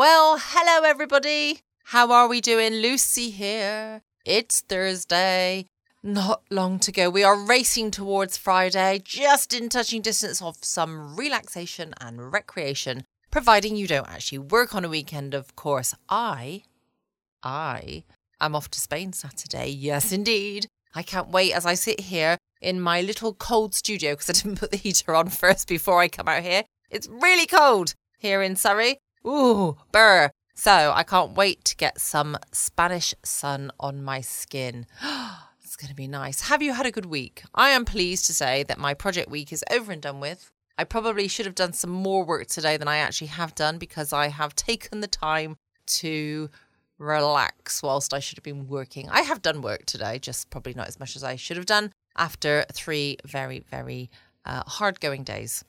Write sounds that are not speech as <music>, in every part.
Well, hello everybody. How are we doing? Lucy here. It's Thursday. Not long to go. We are racing towards Friday, just in touching distance of some relaxation and recreation, providing you don't actually work on a weekend, of course. I, I am off to Spain Saturday. Yes, <laughs> indeed. I can't wait as I sit here in my little cold studio because I didn't put the heater on <laughs> first before I come out here. It's really cold here in Surrey. Ooh, burr. So I can't wait to get some Spanish sun on my skin. <gasps> it's going to be nice. Have you had a good week? I am pleased to say that my project week is over and done with. I probably should have done some more work today than I actually have done because I have taken the time to relax whilst I should have been working. I have done work today, just probably not as much as I should have done after three very, very uh, hard going days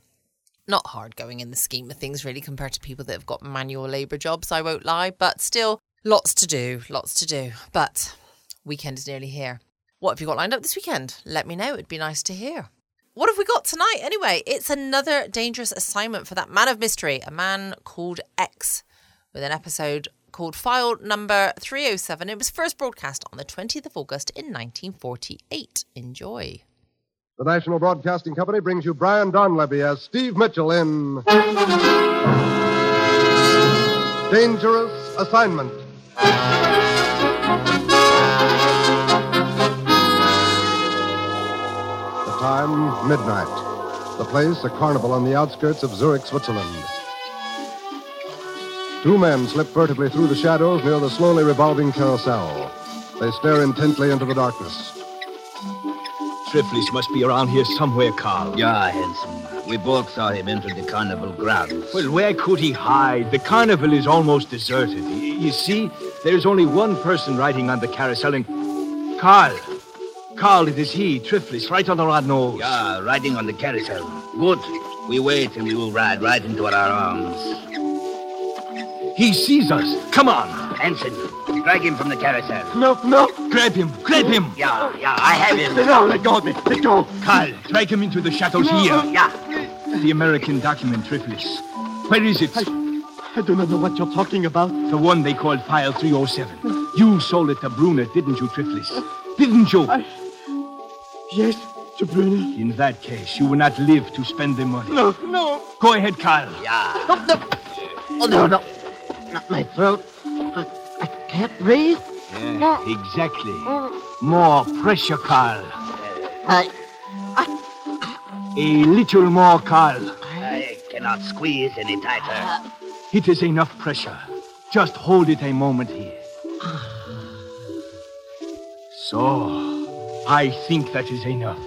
not hard going in the scheme of things, really, compared to people that have got manual labour jobs, I won't lie, but still lots to do, lots to do. But weekend is nearly here. What have you got lined up this weekend? Let me know, it'd be nice to hear. What have we got tonight anyway? It's another dangerous assignment for that man of mystery, a man called X, with an episode called File Number 307. It was first broadcast on the 20th of August in 1948. Enjoy. The National Broadcasting Company brings you Brian Donlevy as Steve Mitchell in Dangerous Assignment. The time, midnight. The place, a carnival on the outskirts of Zurich, Switzerland. Two men slip furtively through the shadows near the slowly revolving carousel. They stare intently into the darkness. Triflis must be around here somewhere, Carl. Yeah, Hanson. We both saw him enter the carnival grounds. Well, where could he hide? The carnival is almost deserted. You see, there's only one person riding on the carousel, and Carl. Carl, it is he, Triflis, right on the our nose. Yeah, riding on the carousel. Good. We wait and we will ride right into our arms. He sees us. Come on. Hanson, drag him from the carousel. No, no. Grab him. Grab him. Yeah, yeah, I have him. No, let go of me. Let go. Carl, drag him into the shadows here. Yeah. The American document, Triflis. Where is it? I do not know what you're talking about. The one they called File 307. You sold it to Brunner, didn't you, Triflis? Didn't you? I- Yes, to Brunner. In that case, you will not live to spend the money. No, no. Go ahead, Carl. Yeah. Oh, no. Oh, no, no. Not my throat. I, I can't breathe. Yeah, exactly. Mm. More pressure, Carl. I, A little more, Carl. I cannot squeeze any tighter. Uh, it is enough pressure. Just hold it a moment here. So, I think that is enough.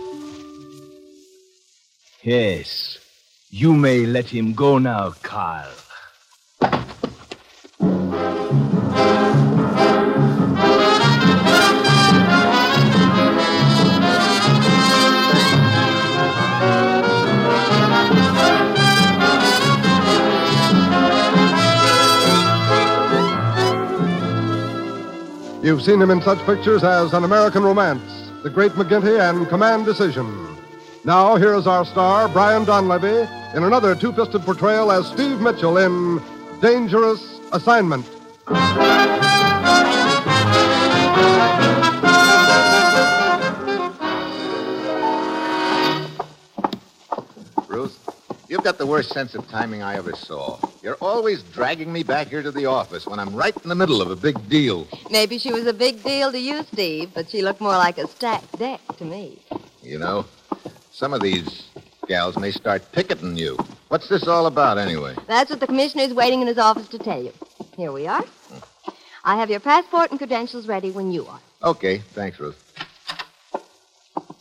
Yes, you may let him go now, Carl. You've seen him in such pictures as An American Romance, The Great McGinty, and Command Decision. Now, here is our star, Brian Donlevy, in another two fisted portrayal as Steve Mitchell in Dangerous Assignment. You've got the worst sense of timing I ever saw. You're always dragging me back here to the office when I'm right in the middle of a big deal. Maybe she was a big deal to you, Steve, but she looked more like a stacked deck to me. You know, some of these gals may start picketing you. What's this all about, anyway? That's what the commissioner's waiting in his office to tell you. Here we are. I have your passport and credentials ready when you are. Okay, thanks, Ruth.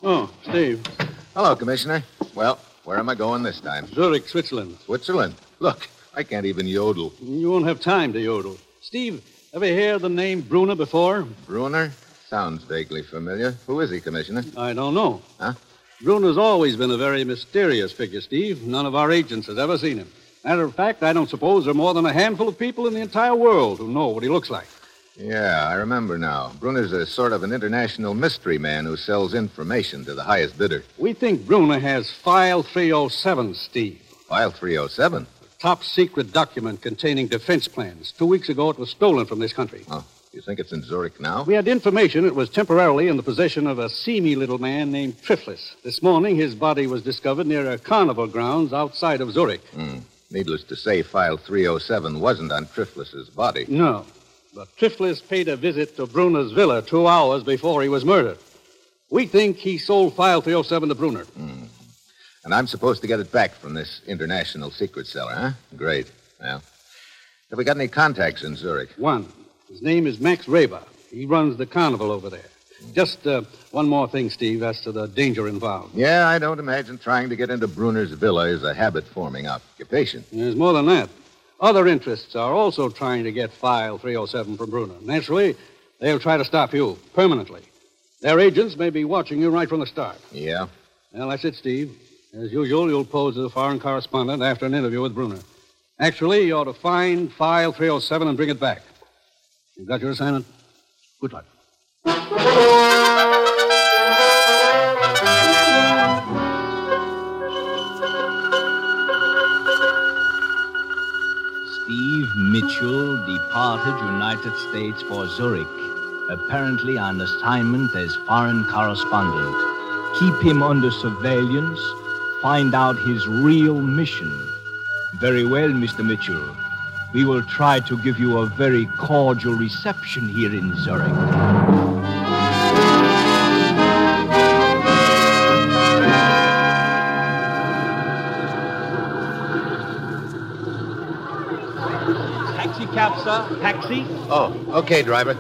Oh, Steve. Hello, Commissioner. Well, where am I going this time? Zurich, Switzerland. Switzerland. Look, I can't even yodel. You won't have time to yodel. Steve, ever hear the name Bruner before? Bruner? Sounds vaguely familiar. Who is he, Commissioner? I don't know. Huh? Bruna's always been a very mysterious figure, Steve. None of our agents has ever seen him. Matter of fact, I don't suppose there are more than a handful of people in the entire world who know what he looks like. Yeah, I remember now. Bruner's a sort of an international mystery man who sells information to the highest bidder. We think Bruna has File 307, Steve. File 307. top secret document containing defense plans. Two weeks ago, it was stolen from this country. Oh, you think it's in Zurich now? We had information it was temporarily in the possession of a seamy little man named Triflis. This morning, his body was discovered near a carnival grounds outside of Zurich. Hmm. Needless to say, File 307 wasn't on Triflis's body. No, but Triflis paid a visit to Bruner's villa two hours before he was murdered. We think he sold File 307 to Bruner. And I'm supposed to get it back from this international secret seller, huh? Great. Well, have we got any contacts in Zurich? One. His name is Max Raber. He runs the carnival over there. Just uh, one more thing, Steve, as to the danger involved. Yeah, I don't imagine trying to get into Bruner's villa is a habit forming occupation. There's more than that. Other interests are also trying to get File 307 from Bruner. Naturally, they'll try to stop you permanently. Their agents may be watching you right from the start. Yeah? Well, that's it, Steve. As usual, you'll pose as a foreign correspondent after an interview with Bruner. Actually, you ought to find File 307 and bring it back. You've got your assignment? Good luck. Mitchell departed United States for Zurich, apparently on assignment as foreign correspondent. Keep him under surveillance. Find out his real mission. Very well, Mr. Mitchell. We will try to give you a very cordial reception here in Zurich. Sir. Taxi? Oh, okay, driver.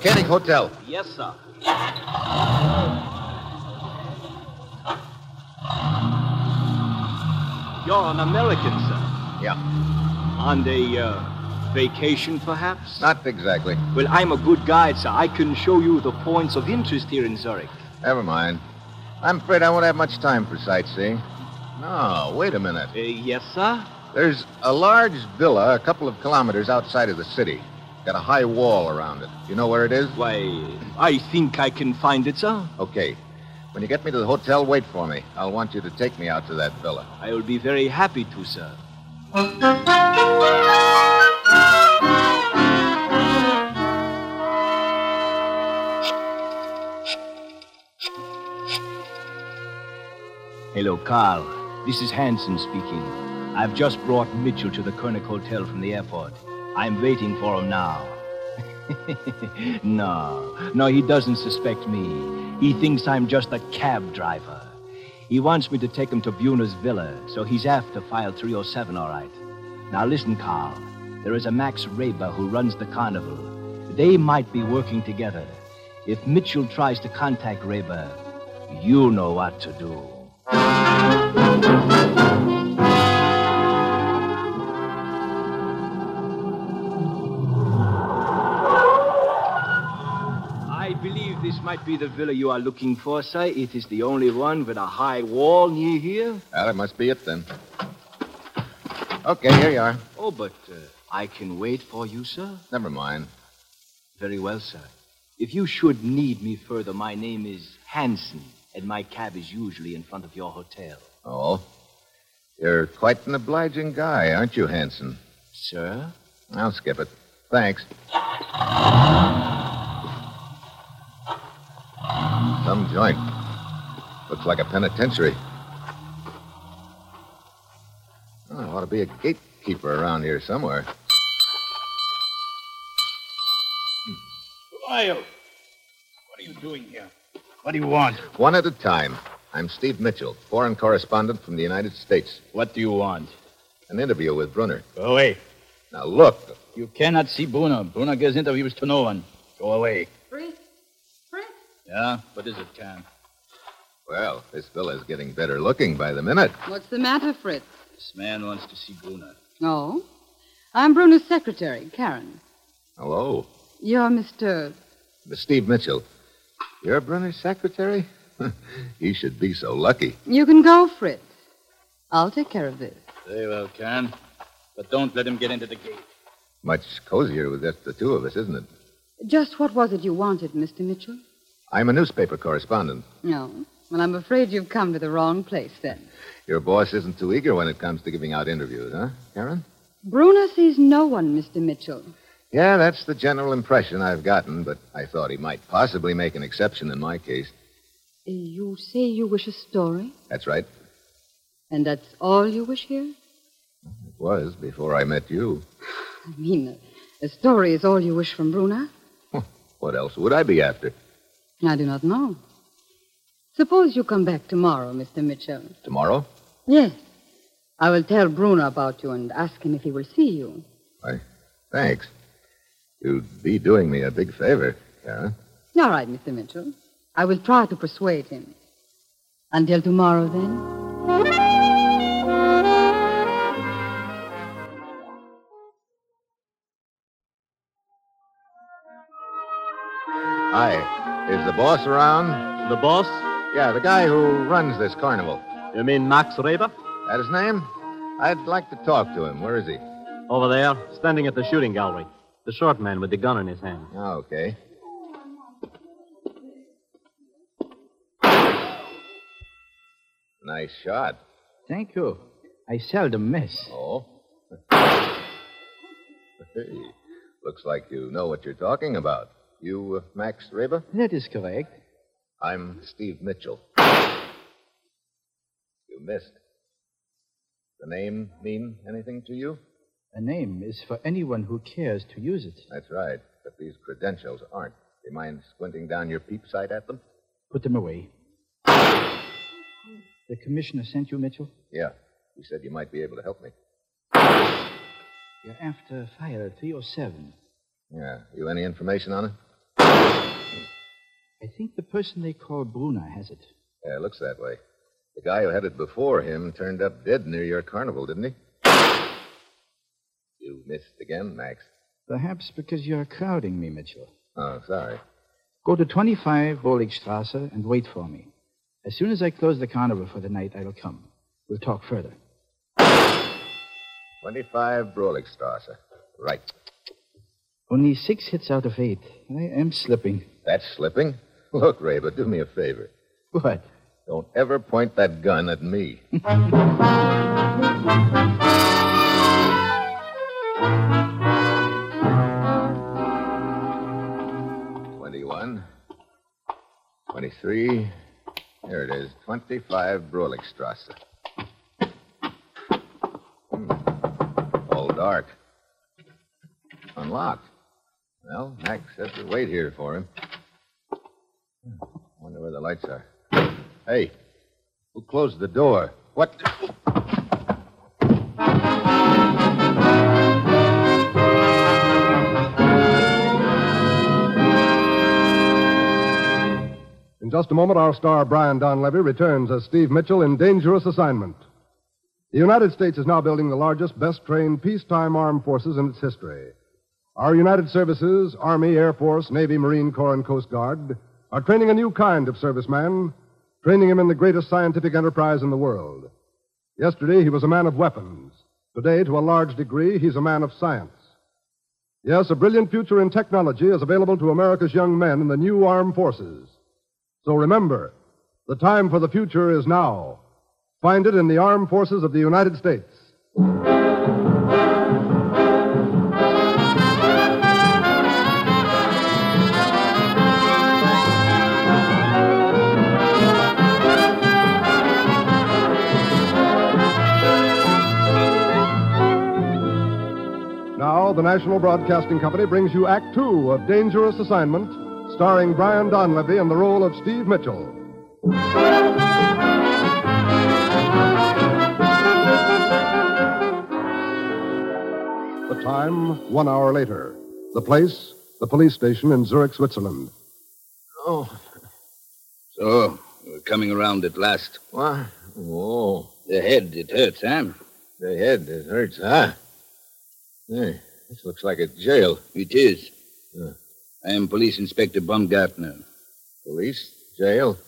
Canning Hotel. Yes, sir. You're an American, sir. Yeah. On a uh, vacation, perhaps? Not exactly. Well, I'm a good guide, sir. I can show you the points of interest here in Zurich. Never mind. I'm afraid I won't have much time for sightseeing. No, wait a minute. Uh, yes, sir? There's a large villa a couple of kilometers outside of the city. Got a high wall around it. You know where it is? Why, I think I can find it, sir. Okay. When you get me to the hotel, wait for me. I'll want you to take me out to that villa. I will be very happy to, sir. Hello, Carl. This is Hanson speaking. I've just brought Mitchell to the Koenig Hotel from the airport. I'm waiting for him now. <laughs> no, no, he doesn't suspect me. He thinks I'm just a cab driver. He wants me to take him to Buner's villa, so he's after file 307, all right. Now listen, Carl. There is a Max Raber who runs the carnival. They might be working together. If Mitchell tries to contact Raber, you'll know what to do. Might be the villa you are looking for, sir. It is the only one with a high wall near here. Well, that must be it then. Okay, here you are. Oh, but uh, I can wait for you, sir. Never mind. Very well, sir. If you should need me further, my name is Hanson, and my cab is usually in front of your hotel. Oh. You're quite an obliging guy, aren't you, Hanson? Sir? I'll skip it. Thanks. Some joint. Looks like a penitentiary. Oh, there ought to be a gatekeeper around here somewhere. Who are you? What are you doing here? What do you want? One at a time. I'm Steve Mitchell, foreign correspondent from the United States. What do you want? An interview with Brunner. Go away. Now, look. You cannot see Bruno. Bruno gives interviews to no one. Go away. Fritz? Fritz? Yeah? What is it, Karen? Well, this villa's getting better looking by the minute. What's the matter, Fritz? This man wants to see Bruno. Oh? I'm Bruno's secretary, Karen. Hello. You're Mr. Miss Steve Mitchell. You're Brunner's secretary? <laughs> he should be so lucky. You can go, Fritz. I'll take care of this. Very well, Karen. But don't let him get into the gate. Much cozier with just the two of us, isn't it? Just what was it you wanted, Mr. Mitchell? I'm a newspaper correspondent. No. Well, I'm afraid you've come to the wrong place then. Your boss isn't too eager when it comes to giving out interviews, huh, Karen? Bruner sees no one, Mr. Mitchell. Yeah, that's the general impression I've gotten, but I thought he might possibly make an exception in my case. Uh, You say you wish a story, That's right. and that's all you wish here? It was before I met you. <sighs> I mean, a, a story is all you wish from Bruner? What else would I be after? I do not know. Suppose you come back tomorrow, Mr. Mitchell. Tomorrow? Yes. I will tell Bruner about you and ask him if he will see you. Why, thanks. You'd be doing me a big favor, Karen. All right, Mr. Mitchell. I will try to persuade him. Until tomorrow, then. Boss around? The boss? Yeah, the guy who runs this carnival. You mean Max Reber? That his name? I'd like to talk to him. Where is he? Over there, standing at the shooting gallery. The short man with the gun in his hand. Oh, okay. Nice shot. Thank you. I seldom miss. Oh? <laughs> hey, looks like you know what you're talking about. You, uh, Max Reba? That is correct. I'm Steve Mitchell. You missed. The name mean anything to you? A name is for anyone who cares to use it. That's right, but these credentials aren't. Do you mind squinting down your peep sight at them? Put them away. The commissioner sent you, Mitchell? Yeah. He said you might be able to help me. You're after file 307. Yeah. You any information on it? I think the person they call Bruna has it. Yeah, it looks that way. The guy who had it before him turned up dead near your carnival, didn't he? You missed again, Max. Perhaps because you're crowding me, Mitchell. Oh, sorry. Go to 25 Roligstrasse and wait for me. As soon as I close the carnival for the night, I will come. We'll talk further. 25 Broligstrasse. Right. Only six hits out of eight. I am slipping. That's slipping. Look, Reba, do me a favor. What? Don't ever point that gun at me. Twenty-one. Twenty-three. Here it is. Twenty-five Broligstrasse. Hmm. All dark. Unlocked. Well, Max said to wait here for him. Wonder where the lights are. Hey, who closed the door? What? In just a moment, our star Brian Donlevy returns as Steve Mitchell in Dangerous Assignment. The United States is now building the largest, best trained peacetime armed forces in its history. Our United Services, Army, Air Force, Navy, Marine Corps, and Coast Guard, are training a new kind of serviceman, training him in the greatest scientific enterprise in the world. Yesterday, he was a man of weapons. Today, to a large degree, he's a man of science. Yes, a brilliant future in technology is available to America's young men in the new armed forces. So remember, the time for the future is now. Find it in the armed forces of the United States. National Broadcasting Company brings you Act Two of Dangerous Assignment, starring Brian Donlevy in the role of Steve Mitchell. The time, one hour later. The place, the police station in Zurich, Switzerland. Oh. So, we're coming around at last. What? Oh. The head, it hurts, huh? The head, it hurts, huh? Hey, this looks like a jail. It is. Yeah. I am Police Inspector Baumgartner. Police? Jail?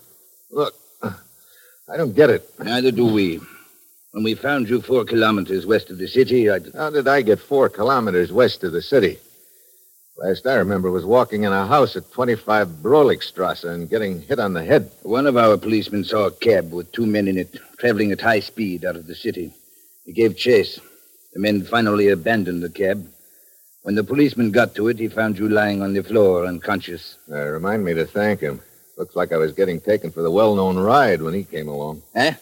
Look, I don't get it. Neither do we. When we found you four kilometers west of the city, I. How did I get four kilometers west of the city? Last I remember was walking in a house at 25 Brolikstrasse and getting hit on the head. One of our policemen saw a cab with two men in it, traveling at high speed out of the city. He gave chase. The men finally abandoned the cab. When the policeman got to it, he found you lying on the floor, unconscious. Uh, remind me to thank him. Looks like I was getting taken for the well-known ride when he came along. Eh?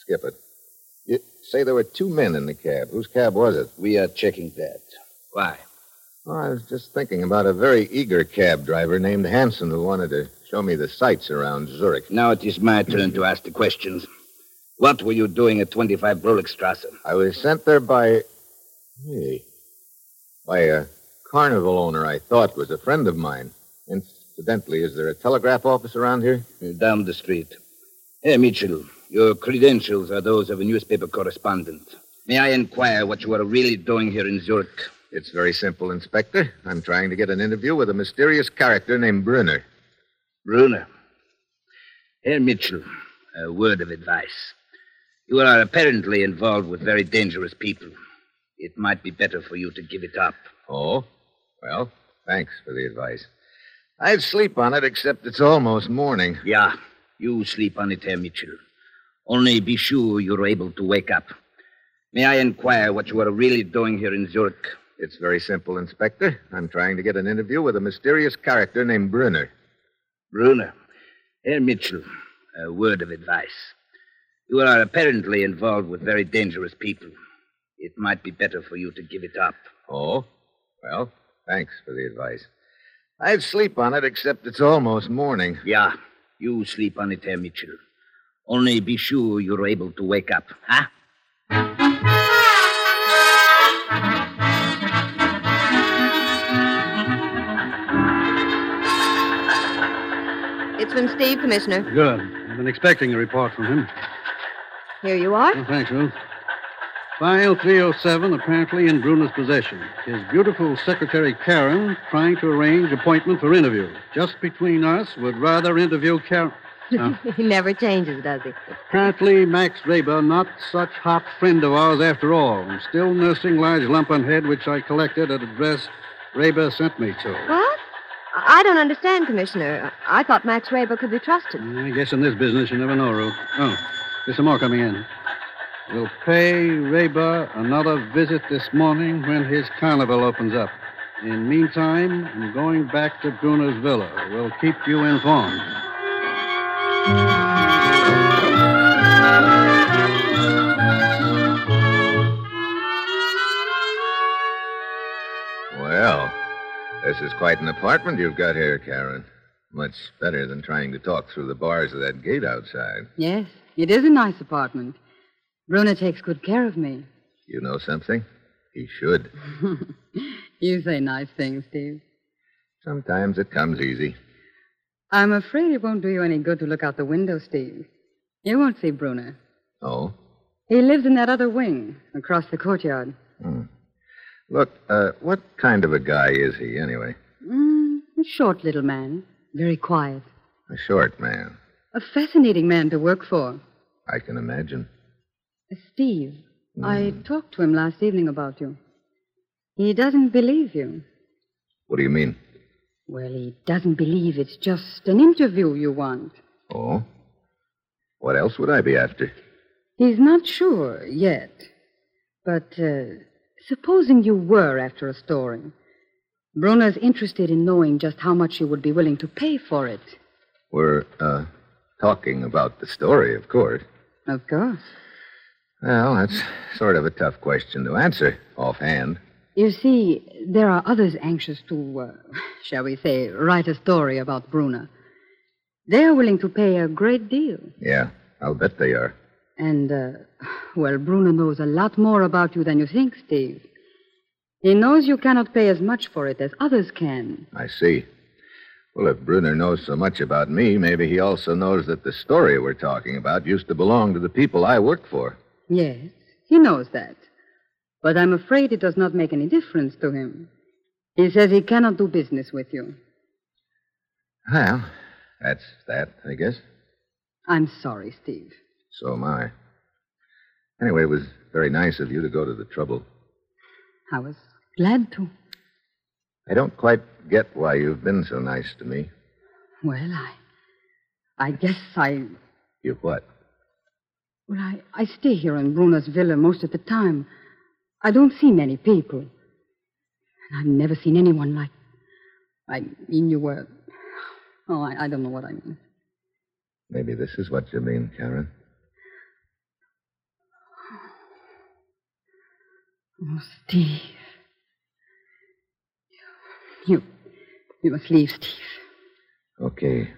Skip it. You say there were two men in the cab. Whose cab was it? We are checking that. Why? Oh, I was just thinking about a very eager cab driver named Hanson who wanted to show me the sights around Zurich. Now it is my turn to ask the questions. What were you doing at 25 Brolikstrasse? I was sent there by. Hey. By a carnival owner I thought was a friend of mine. Incidentally, is there a telegraph office around here? Down the street. Hey, Mitchell, your credentials are those of a newspaper correspondent. May I inquire what you are really doing here in Zurich? It's very simple, Inspector. I'm trying to get an interview with a mysterious character named Brunner. Brunner. Herr Mitchell, a word of advice. You are apparently involved with very dangerous people. It might be better for you to give it up. Oh? Well, thanks for the advice. I'd sleep on it, except it's almost morning. Yeah, you sleep on it, Herr Mitchell. Only be sure you're able to wake up. May I inquire what you are really doing here in Zurich? It's very simple, Inspector. I'm trying to get an interview with a mysterious character named Brunner. Brunner. Herr Mitchell, a word of advice. You are apparently involved with very dangerous people. It might be better for you to give it up. Oh? Well, thanks for the advice. I'd sleep on it, except it's almost morning. Yeah, you sleep on it, Herr Mitchell. Only be sure you're able to wake up, huh? It's from Steve, Commissioner. Good. I've been expecting a report from him. Here you are. Oh, thanks, Ruth. File 307 apparently in Bruner's possession. His beautiful secretary Karen trying to arrange appointment for interview. Just between us, would rather interview Karen. <laughs> he never changes, does he? Apparently, Max Raber not such hot friend of ours after all. I'm still nursing large lump on head which I collected at address Raber sent me to. What? I don't understand, Commissioner. I thought Max Raber could be trusted. I guess in this business you never know, Ruth. Oh, there's some more coming in. We'll pay Raber another visit this morning when his carnival opens up. In the meantime, I'm going back to Bruner's villa. We'll keep you informed. Well, this is quite an apartment you've got here, Karen. Much better than trying to talk through the bars of that gate outside. Yes, it is a nice apartment. Bruna takes good care of me. You know something? He should. <laughs> you say nice things, Steve. Sometimes it comes easy. I'm afraid it won't do you any good to look out the window, Steve. You won't see Bruna. Oh? He lives in that other wing, across the courtyard. Hmm. Look, uh, what kind of a guy is he, anyway? Mm, a short little man, very quiet. A short man. A fascinating man to work for. I can imagine. Steve, mm. I talked to him last evening about you. He doesn't believe you. What do you mean? Well, he doesn't believe it's just an interview you want. Oh? What else would I be after? He's not sure yet. But uh, supposing you were after a story, Brunner's interested in knowing just how much you would be willing to pay for it. We're, uh, talking about the story, of course. Of course. Well, that's sort of a tough question to answer offhand. You see, there are others anxious to, uh, shall we say, write a story about Brunner. They are willing to pay a great deal. Yeah, I'll bet they are. And, uh, well, Brunner knows a lot more about you than you think, Steve. He knows you cannot pay as much for it as others can. I see. Well, if Brunner knows so much about me, maybe he also knows that the story we're talking about used to belong to the people I work for. Yes, he knows that. But I'm afraid it does not make any difference to him. He says he cannot do business with you. Well, that's that, I guess. I'm sorry, Steve. So am I. Anyway, it was very nice of you to go to the trouble. I was glad to. I don't quite get why you've been so nice to me. Well, I. I guess I. You what? Well, I, I stay here in Bruno's villa most of the time. I don't see many people. And I've never seen anyone like. I mean, you were. Oh, I, I don't know what I mean. Maybe this is what you mean, Karen. Oh, Steve. You. You must leave, Steve. Okay.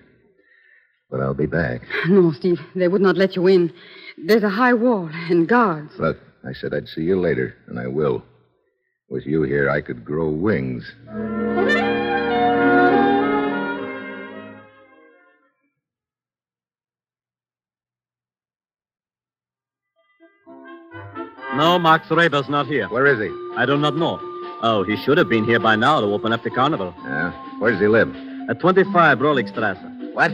But I'll be back. <laughs> No, Steve. They would not let you in. There's a high wall and guards. Look, I said I'd see you later, and I will. With you here, I could grow wings. No, Max Reber's not here. Where is he? I do not know. Oh, he should have been here by now to open up the carnival. Yeah? Where does he live? At 25 Roligstrasse. What?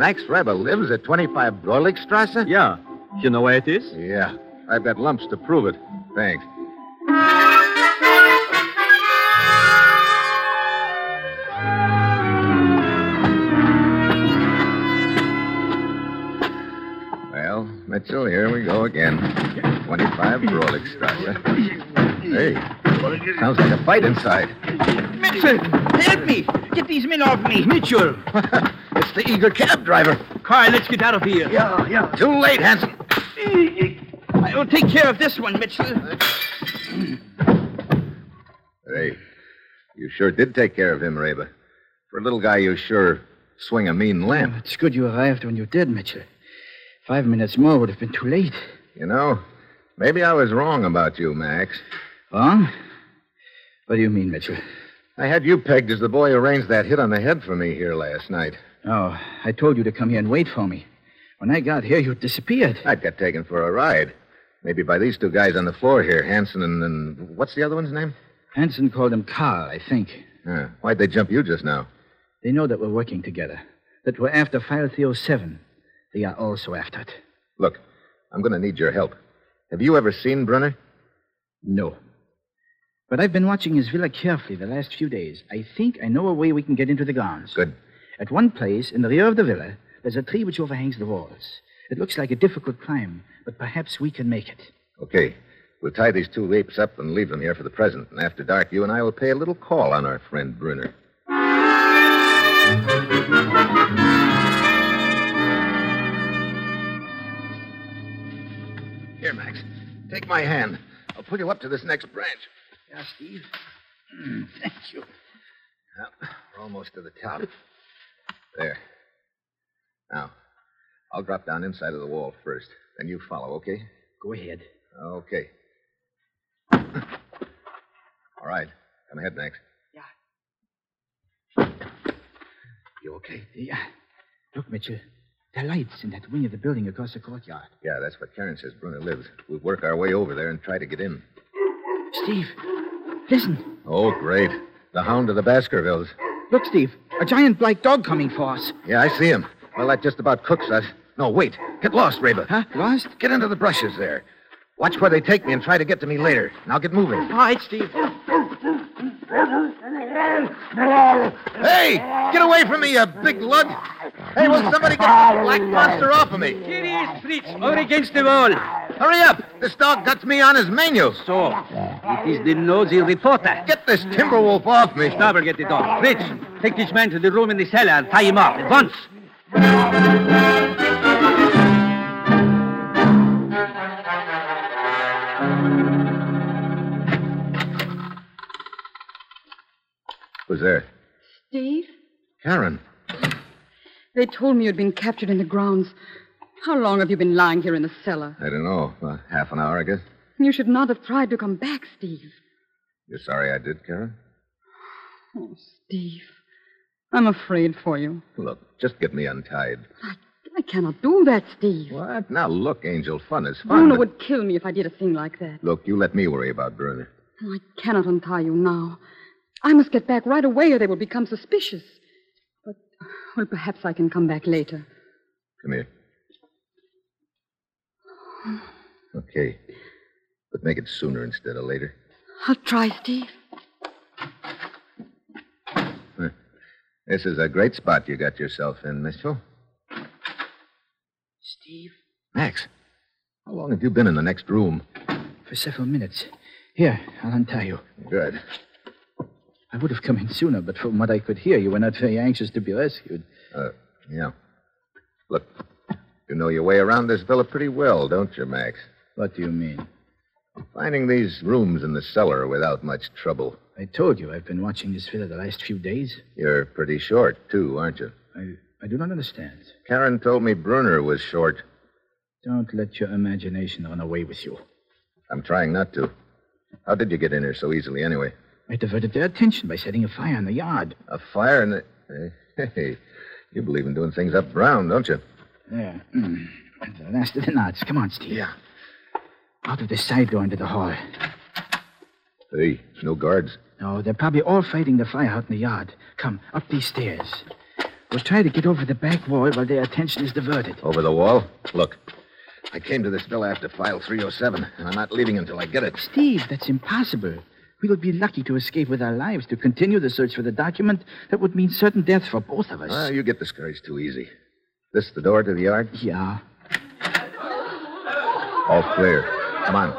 Max Reber lives at 25 Broligstrasse? Yeah. You know where it is? Yeah. I've got lumps to prove it. Thanks. Well, Mitchell, here we go again. 25 Broligstrasse. Hey, sounds like a fight inside. Mitchell, help me! Get these men off me! Mitchell! <laughs> it's the eager cab driver. Carl, let's get out of here. Yeah, yeah. Too late, Hanson. I will take care of this one, Mitchell. Hey, you sure did take care of him, Reba. For a little guy, you sure swing a mean lamp. It's good you arrived when you did, Mitchell. Five minutes more would have been too late. You know, maybe I was wrong about you, Max. Wrong? What do you mean, Mitchell? I had you pegged as the boy who arranged that hit on the head for me here last night. Oh, I told you to come here and wait for me. When I got here, you disappeared. I'd got taken for a ride. Maybe by these two guys on the floor here, Hanson and, and what's the other one's name? Hanson called him Carl, I think. Yeah. Why'd they jump you just now? They know that we're working together. That we're after File 307. They are also after it. Look, I'm going to need your help. Have you ever seen Brunner? No. But I've been watching his villa carefully the last few days. I think I know a way we can get into the grounds. Good. At one place, in the rear of the villa, there's a tree which overhangs the walls. It looks like a difficult climb, but perhaps we can make it. Okay. We'll tie these two apes up and leave them here for the present. And after dark, you and I will pay a little call on our friend Brunner. Here, Max. Take my hand. I'll pull you up to this next branch. Yeah, Steve. Mm, <clears throat> thank you. Well, we're almost to the top. There. Now, I'll drop down inside of the wall first. Then you follow, okay? Go ahead. Okay. All right. Come ahead, Max. Yeah. You okay? Yeah. Look, Mitchell. There are lights in that wing of the building across the courtyard. Yeah, that's where Karen says Brunner lives. We'll work our way over there and try to get in. Steve, listen. Oh, great. The hound of the Baskervilles. Look, Steve. A giant black dog coming for us. Yeah, I see him. Well, that just about cooks us. No, wait. Get lost, Reba. Huh? Lost? Get into the brushes there. Watch where they take me and try to get to me later. Now get moving. All right, Steve. Hey! Get away from me, you big lug! Hey, will somebody get the black monster off of me? Here he is, Fritz, over against the wall. Hurry up! This dog got me on his menu. So, it is the nosy reporter. Get this timber wolf off me. Stauber, get the dog. Fritz, take this man to the room in the cellar and tie him up at once. Who's there? Steve? Karen. They told me you'd been captured in the grounds. How long have you been lying here in the cellar? I don't know. Uh, half an hour, I guess. You should not have tried to come back, Steve. You're sorry I did, Karen? Oh, Steve. I'm afraid for you. Look, just get me untied. I, I cannot do that, Steve. What? Now, look, Angel, fun is fun. Bruno but- would kill me if I did a thing like that. Look, you let me worry about Bruno. Oh, I cannot untie you now. I must get back right away or they will become suspicious. But, well, perhaps I can come back later. Come here. Okay. But make it sooner instead of later. I'll try, Steve. This is a great spot you got yourself in, Mitchell. Steve? Max, how long have you been in the next room? For several minutes. Here, I'll untie you. Good. I would have come in sooner, but from what I could hear, you were not very anxious to be rescued. Uh, yeah. Look, you know your way around this villa pretty well, don't you, Max? What do you mean? Finding these rooms in the cellar without much trouble. I told you I've been watching this villa the last few days. You're pretty short, too, aren't you? I, I do not understand. Karen told me Brunner was short. Don't let your imagination run away with you. I'm trying not to. How did you get in here so easily, anyway? I diverted their attention by setting a fire in the yard. A fire in the. Hey, eh, <laughs> hey, you believe in doing things up brown, don't you? Yeah. <clears throat> The last of the knots. Come on, Steve. Yeah. Out of the side door into the hall. Hey, no guards. No, they're probably all fighting the fire out in the yard. Come, up these stairs. We'll try to get over the back wall while their attention is diverted. Over the wall? Look, I came to this villa after file 307, and I'm not leaving until I get it. Steve, that's impossible. We will be lucky to escape with our lives. To continue the search for the document, that would mean certain death for both of us. Ah, you get discouraged too easy. This the door to the yard? Yeah. All clear. Come on.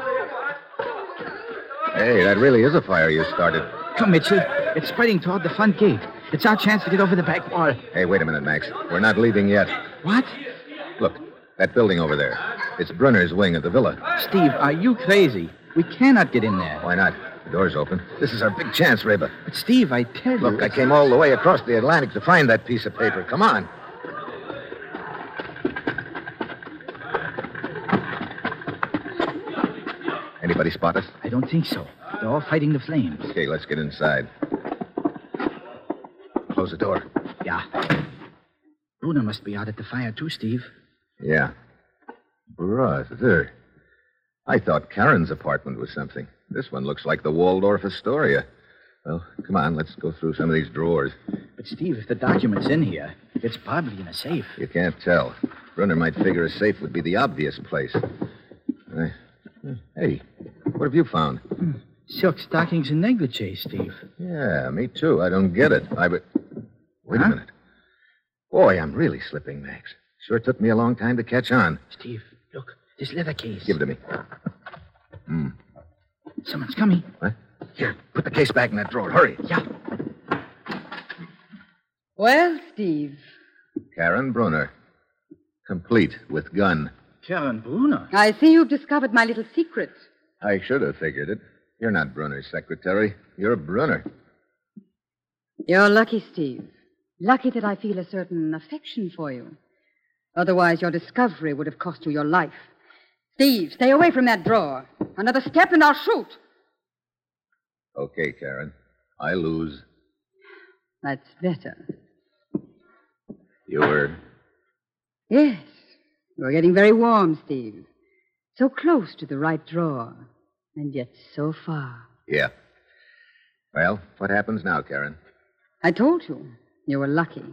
Hey, that really is a fire you started. Come, Mitchell. It's spreading toward the front gate. It's our chance to get over the back wall. Hey, wait a minute, Max. We're not leaving yet. What? Look, that building over there. It's Brunner's wing of the villa. Steve, are you crazy? We cannot get in there. Why not? The door's open. This is our big chance, Reba. But, Steve, I tell you. Look, I came all the way across the Atlantic to find that piece of paper. Come on. Anybody spot us? I don't think so. They're all fighting the flames. Okay, let's get inside. Close the door. Yeah. Bruno must be out at the fire, too, Steve. Yeah. Brother. I thought Karen's apartment was something. This one looks like the Waldorf Astoria. Well, come on, let's go through some of these drawers. But, Steve, if the document's in here, it's probably in a safe. You can't tell. Brunner might figure a safe would be the obvious place. Uh, hey, what have you found? Hmm. Silk stockings and negligee, Steve. Yeah, me too. I don't get it. I but wait Huh? a minute. Boy, I'm really slipping, Max. Sure took me a long time to catch on. Steve, look, this leather case. Give it to me. Hmm. Someone's coming. What? Here, put the case back in that drawer. Hurry. Yeah. Well, Steve, Karen Brunner. Complete with gun. Karen Bruno. I see you've discovered my little secret. I should have figured it. You're not Brunner's secretary. You're a Brunner. You're lucky, Steve. Lucky that I feel a certain affection for you. Otherwise, your discovery would have cost you your life. Steve, stay away from that drawer. Another step and I'll shoot. Okay, Karen. I lose. That's better. You were. Yes. You're getting very warm, Steve. So close to the right drawer, and yet so far. Yeah. Well, what happens now, Karen? I told you. You were lucky.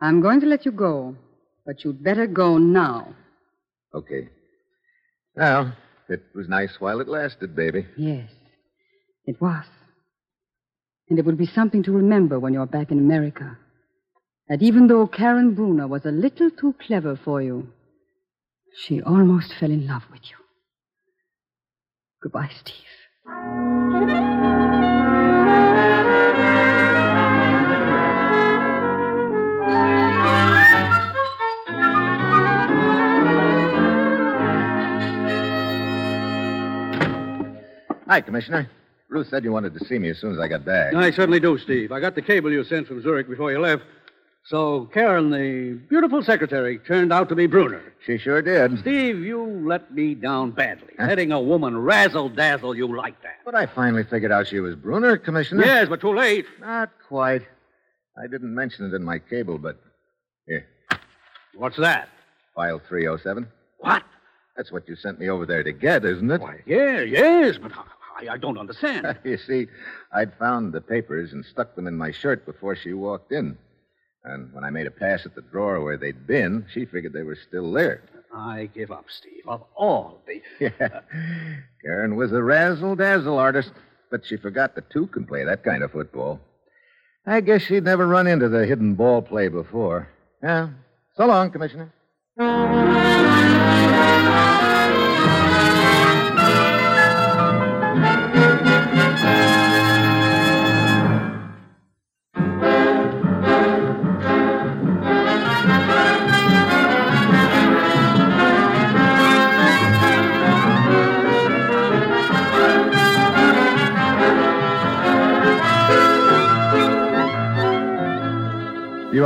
I'm going to let you go, but you'd better go now. Okay. Well, it was nice while it lasted, baby. Yes, it was. And it will be something to remember when you're back in America. That even though Karen Bruner was a little too clever for you, she almost fell in love with you. Goodbye, Steve. Hi, Commissioner. Ruth said you wanted to see me as soon as I got back. I certainly do, Steve. I got the cable you sent from Zurich before you left. So, Karen, the beautiful secretary, turned out to be Bruner. She sure did. Steve, you let me down badly. Letting a woman razzle dazzle you like that. But I finally figured out she was Bruner, Commissioner. Yes, but too late. Not quite. I didn't mention it in my cable, but. Here, What's that? file 307. What? That's what you sent me over there to get, isn't it? Why, yeah, yes, but I, I don't understand. <laughs> you see, I'd found the papers and stuck them in my shirt before she walked in. And when I made a pass at the drawer where they'd been, she figured they were still there. I give up, Steve. Of all the. <laughs> Yeah. Karen was a razzle dazzle artist, but she forgot that two can play that kind of football. I guess she'd never run into the hidden ball play before. Yeah. So long, Commissioner.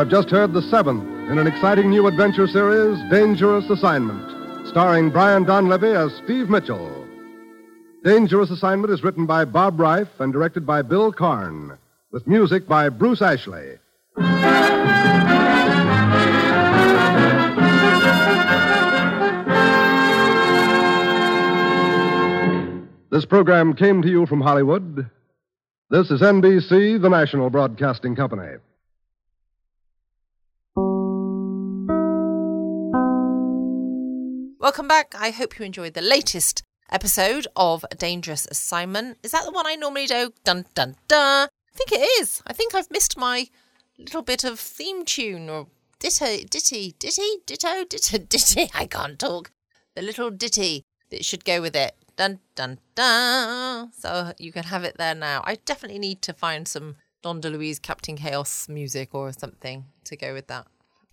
Have just heard the seventh in an exciting new adventure series, Dangerous Assignment, starring Brian Donlevy as Steve Mitchell. Dangerous Assignment is written by Bob Reif and directed by Bill Karn, with music by Bruce Ashley. This program came to you from Hollywood. This is NBC, the national broadcasting company. Welcome back. I hope you enjoyed the latest episode of Dangerous Assignment. Is that the one I normally do? Dun dun dun. I think it is. I think I've missed my little bit of theme tune or ditto, ditty, ditty, ditto, ditto, <laughs> ditty. I can't talk. The little ditty that should go with it. Dun dun dun. So you can have it there now. I definitely need to find some Dom DeLuise Captain Chaos music or something to go with that.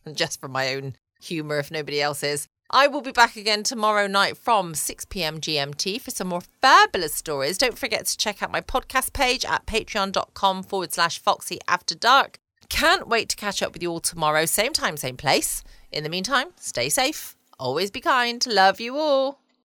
And just for my own humour, if nobody else is. I will be back again tomorrow night from 6 p.m. GMT for some more fabulous stories. Don't forget to check out my podcast page at patreon.com forward slash foxy after dark. Can't wait to catch up with you all tomorrow, same time, same place. In the meantime, stay safe, always be kind, love you all.